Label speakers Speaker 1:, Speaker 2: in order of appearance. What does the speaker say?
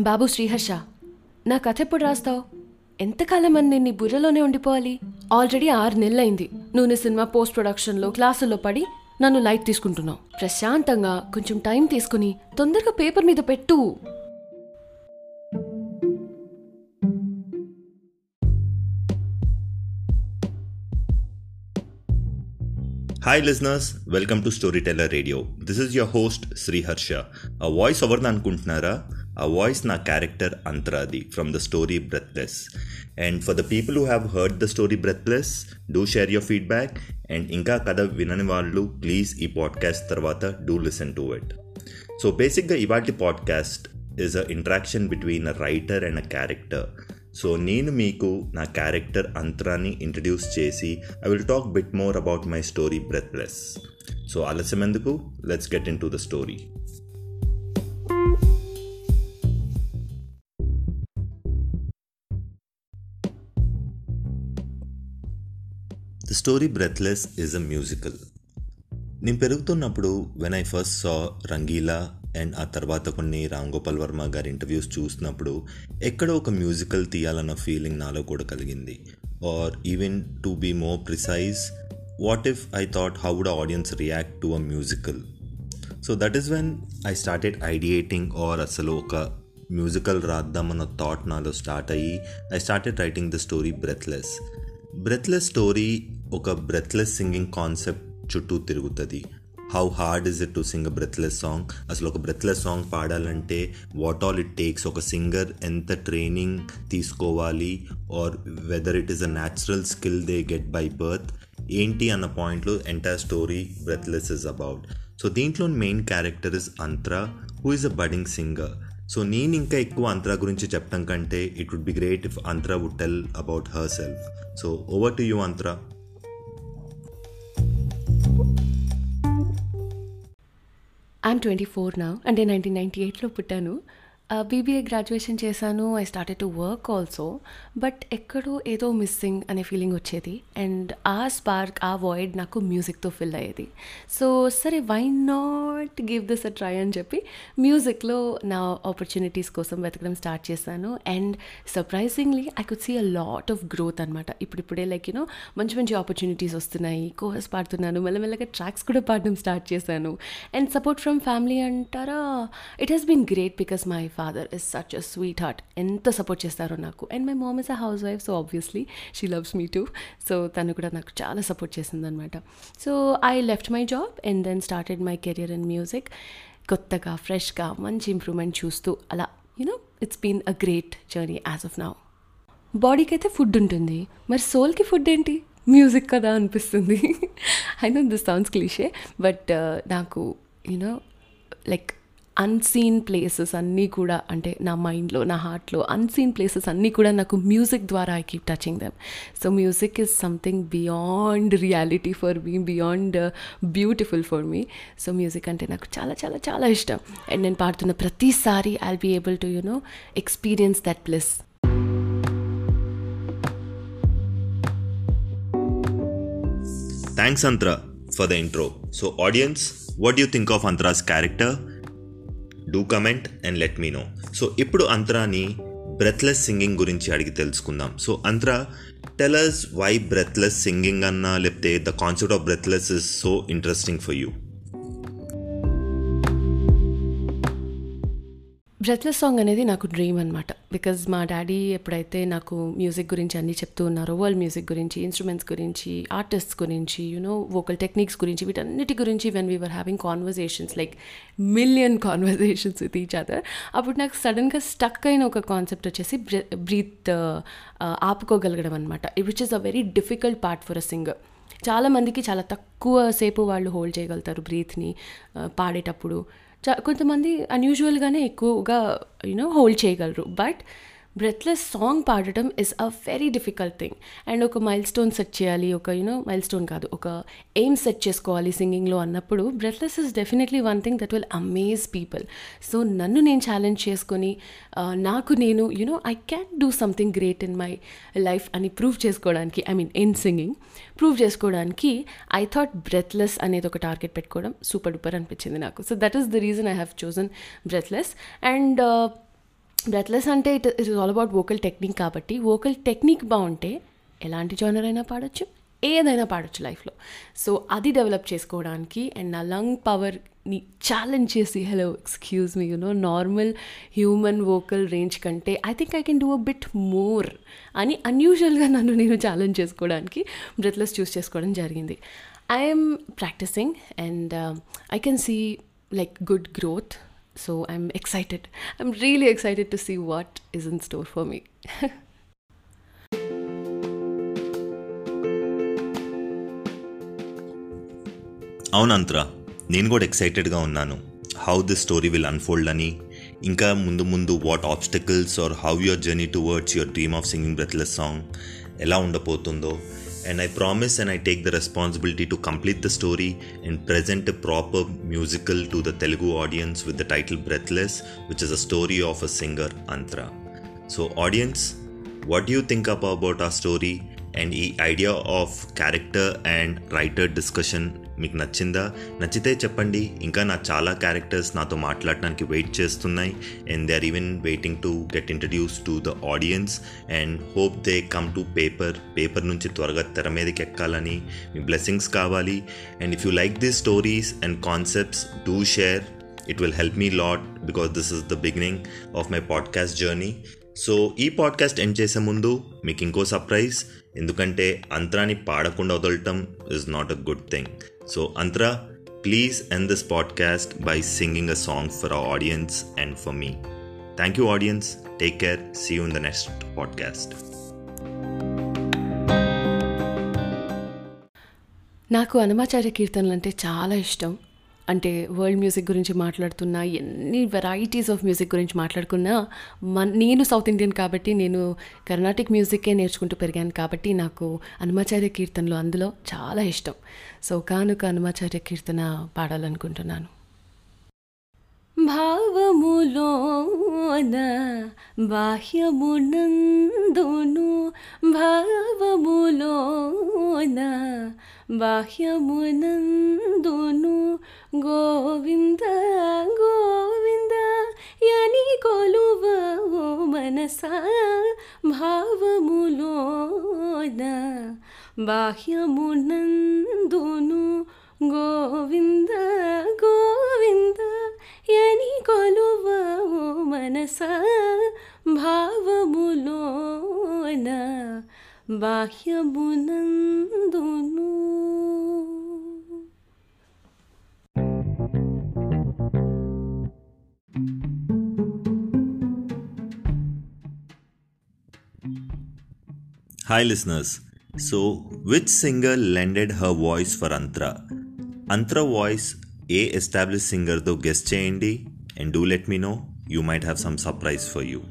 Speaker 1: బాబు శ్రీహర్ష నా కథ ఎప్పుడు రాస్తావు? ఎంతకాలం అని నేను నీ బుర్రలోనే ఉండిపోవాలి? ఆల్రెడీ ఆరు నెలలైంది. నువ్వు నీ సినిమా పోస్ట్ ప్రొడక్షన్లో క్లాసుల్లో పడి నన్ను లైట్ తీసుకుంటున్నావు. ప్రశాంతంగా కొంచెం టైం తీసుకుని తొందరగా పేపర్ మీద పెట్టు.
Speaker 2: Hi listeners. Welcome to story teller radio this is your host Sriharsha ఆ వాయిస్ ఎవరిని అనుకుంటున్నారా? ఆ వాయిస్ నా character అంతరాది from the story breathless and for the people who have heard the story breathless do share your feedback and ఇంకా కథ వినని వాళ్ళు please ఈ పాడ్కాస్ట్ తర్వాత do listen to it so బేసిక్గా ఇవాటి podcast is a interaction between a writer and a character so నేను మీకు నా క్యారెక్టర్ అంతరాన్ని ఇంట్రడ్యూస్ చేసి I will talk bit more about my story breathless so ఆలస్యం ఎందుకు let's get into the story the story breathless is a musical నేను పెరుగుతున్నప్పుడు when I first saw Rangeela and ఆ తర్వాత కొన్ని రామ్ గోపాల్ వర్మ గారి ఇంటర్వ్యూస్ చూసినప్పుడు ఎక్కడో ఒక మ్యూజికల్ తీయాలన్న ఫీలింగ్ నాలో కూడా కలిగింది. Or even to be more precise what if I thought how would audience react to a musical so that is when I started ideating or అసలు ఒక మ్యూజికల్ రాద్దామన్న థాట్ నాలో స్టార్ట్ అయ్యి I started writing the story breathless breathless story ఒక breathless singing concept చుట్టూ తిరుగుతుంది. How hard is it to sing a breathless song అసలు ఒక బ్రెత్లెస్ సాంగ్ పాడాలంటే వాట్ ఆల్ ఇట్ టేక్స్ ఒక సింగర్ ఎంత ట్రైనింగ్ తీసుకోవాలి? Or whether it is a natural skill they get by birth ఏంటి అన్న పాయింట్లో entire story breathless is about so దీంట్లో main character is Antara who is a budding singer so నేను ఇంకా ఎక్కువ అంత్రా గురించి చెప్పడం కంటే it would be great if Antara would tell about herself so over to you Antara
Speaker 1: I'm twenty four నా అంటే nineteen ninety ఎయిట్లో పుట్టాను. Uh, బీబీఏ గ్రాడ్యుయేషన్ చేశాను. I started to work also but ఎక్కడో ఏదో మిస్సింగ్ అనే ఫీలింగ్ వచ్చేది. And ఆ స్పార్క్ ఆ వాయిడ్ నాకు మ్యూజిక్తో ఫిల్ అయ్యేది. సో సరే why not give this a try అని చెప్పి మ్యూజిక్లో నా ఆపర్చునిటీస్ కోసం వెతకడం స్టార్ట్ చేశాను. And surprisingly I could see a lot of growth అనమాట ఇప్పుడిప్పుడే లైక్ యూనో మంచి మంచి ఆపర్చునిటీస్ వస్తున్నాయి. కోర్స్ పాడుతున్నాను. మెల్లమెల్లగా ట్రాక్స్ కూడా పాడడం స్టార్ట్ చేశాను. అండ్ సపోర్ట్ ఫ్రమ్ ఫ్యామిలీ అంటారా? It has been great because my father is such a sweetheart ఎంత సపోర్ట్ చేస్తారో నాకు. And my mom is a housewife so obviously she loves me too so తను కూడా నాకు చాలా సపోర్ట్ చేసిందనమాట so I left my job and then started my career in music కొత్తగా ఫ్రెష్గా మంచి ఇంప్రూవ్మెంట్ చూస్తూ అలా you know it's been a great journey as of now బాడీకి అయితే ఫుడ్ ఉంటుంది. మరి సోల్కి ఫుడ్ ఏంటి? మ్యూజిక్ కదా అనిపిస్తుంది. I know this sounds cliche but నాకు you know like unseen places అన్నీ కూడా అంటే నా మైండ్లో నా హార్ట్లో అన్సీన్ ప్లేసెస్ అన్నీ కూడా నాకు మ్యూజిక్ ద్వారా I keep touching them so music is something beyond reality for me beyond beautiful for me so music అంటే నాకు చాలా చాలా చాలా ఇష్టం. అండ్ నేను పాడుతున్న ప్రతిసారి I be able to you know experience that plus
Speaker 2: thanks Antara for the intro so audience what you think of Antara's character do comment and let me know so ఇప్పుడు అంతరాని బ్రెత్లెస్ సింగింగ్ గురించి అడిగి తెలుసుకుందాం. So Antara tell us why breathless singing అన్నా లేకపోతే the concept of breathless is so interesting for you
Speaker 1: breathless song అనేది నాకు dream అనమాట బికాజ్ మా డాడీ ఎప్పుడైతే నాకు మ్యూజిక్ గురించి అన్నీ చెప్తూ ఉన్నారో వరల్డ్ మ్యూజిక్ గురించి ఇన్స్ట్రుమెంట్స్ గురించి ఆర్టిస్ట్స్ గురించి యూనో వోకల్ టెక్నిక్స్ గురించి వీటన్నిటి గురించి when we were having conversations like million conversations with each other అప్పుడు నాకు సడన్గా స్టక్ అయిన ఒక కాన్సెప్ట్ వచ్చేసి బ్రీత్ uh, ఆపుకోగలగడం అనమాట which is a very difficult part for a singer చాలామందికి చాలా తక్కువ సేపు వాళ్ళు హోల్డ్ చేయగలుగుతారు బ్రీత్ని uh, పాడేటప్పుడు. కొంతమంది అన్యూజువల్గానే ఎక్కువగా యూనో హోల్డ్ చేయగలరు. బట్ బ్రెత్లెస్ సాంగ్ పాడటం is a very difficult thing and ఒక మైల్ స్టోన్ సెట్ చేయాలి ఒక యూనో మైల్ స్టోన్ కాదు ఒక ఎయిమ్ సెట్ చేసుకోవాలి సింగింగ్లో అన్నప్పుడు breathless is definitely one thing that will amaze people so నన్ను నేను ఛాలెంజ్ చేసుకొని నాకు నేను you know I can do something great in my life అని ప్రూవ్ చేసుకోవడానికి I mean in singing prove చేసుకోవడానికి ఐ థాట్ బ్రెత్లెస్ అనేది ఒక టార్గెట్ పెట్టుకోవడం సూపర్ డూపర్ అనిపించింది నాకు. So that is the reason I have chosen breathless and breathless అంటే it it is all about vocal technique కాబట్టి వోకల్ టెక్నిక్ బాగుంటే ఎలాంటి జానర్ అయినా పాడొచ్చు ఏదైనా పాడొచ్చు లైఫ్లో సో అది డెవలప్ చేసుకోవడానికి అండ్ నా లంగ్ పవర్ని ఛాలెంజ్ చేసి hello excuse me you know normal human vocal range కంటే I think I can do a bit more అని అన్యూజువల్గా నన్ను నేను ఛాలెంజ్ చేసుకోవడానికి బ్రెత్లెస్ చూస్ చేసుకోవడం జరిగింది. I'm practising and I can see like good growth so I'm excited I'm really excited to see what is in store for me
Speaker 2: అవునంత్రా నేను కూడా ఎక్సైటెడ్గా ఉన్నాను. How this story will unfold అని. ఇంకా ముందు ముందు what obstacles are how your journey towards your dream of singing breathless song ఎలా ఉండబోతుందో. and I promise and I take the responsibility to complete the story and present a proper musical to the Telugu audience with the title Breathless, which is a story of a singer Antra. So, audience, what do you think about our story? And ఈ idea of character and writer discussion మీకు నచ్చిందా? నచ్చితే చెప్పండి. ఇంకా నా చాలా characters నాతో మాట్లాడడానికి వెయిట్ చేస్తున్నాయి. And they are even waiting to get introduce to the audience and hope they come to paper paper నుంచి త్వరగా తెర మీదకి ఎక్కాలని మీ బ్లెస్సింగ్స్ కావాలి. And if you like these stories and concepts do share it will help me lot because this is the beginning of my podcast journey so ఈ podcast end చేసే ముందు మీకు ఇంకో సర్ప్రైజ్ ఎందుకంటే అంతరాని పాడకుండా వదలటం is not a good thing so Antra please end this podcast by singing a song for our audience and for me thank you audience take care see you in the next podcast
Speaker 1: నాకు అనమాచార్య కీర్తనలు అంటే చాలా ఇష్టం. అంటే world music గురించి మాట్లాడుతున్నా ఎన్ని varieties of music గురించి మాట్లాడుకున్నా మన్ నేను సౌత్ ఇండియన్ కాబట్టి నేను కర్ణాటిక్ మ్యూజికే నేర్చుకుంటూ పెరిగాను కాబట్టి నాకు హనుమాచార్య కీర్తనలు అందులో చాలా ఇష్టం. సో కానుక హనుమాచార్య కీర్తన పాడాలనుకుంటున్నాను. భావములోన బాహ్యమునందును భావములోన బాహ్యమునందును గోవింద గోవింద యని కొలువ మనసా భావములోన బాహ్యమునందును గోవింద గోవింద యని కొలువ మనసా భావములోన బాహ్యమునందును
Speaker 2: Hi, listeners. So, which singer lended her voice for Antra? Antra voice a establish సింగర్తో guest చేయండి and do let me know, you might have some surprise for you.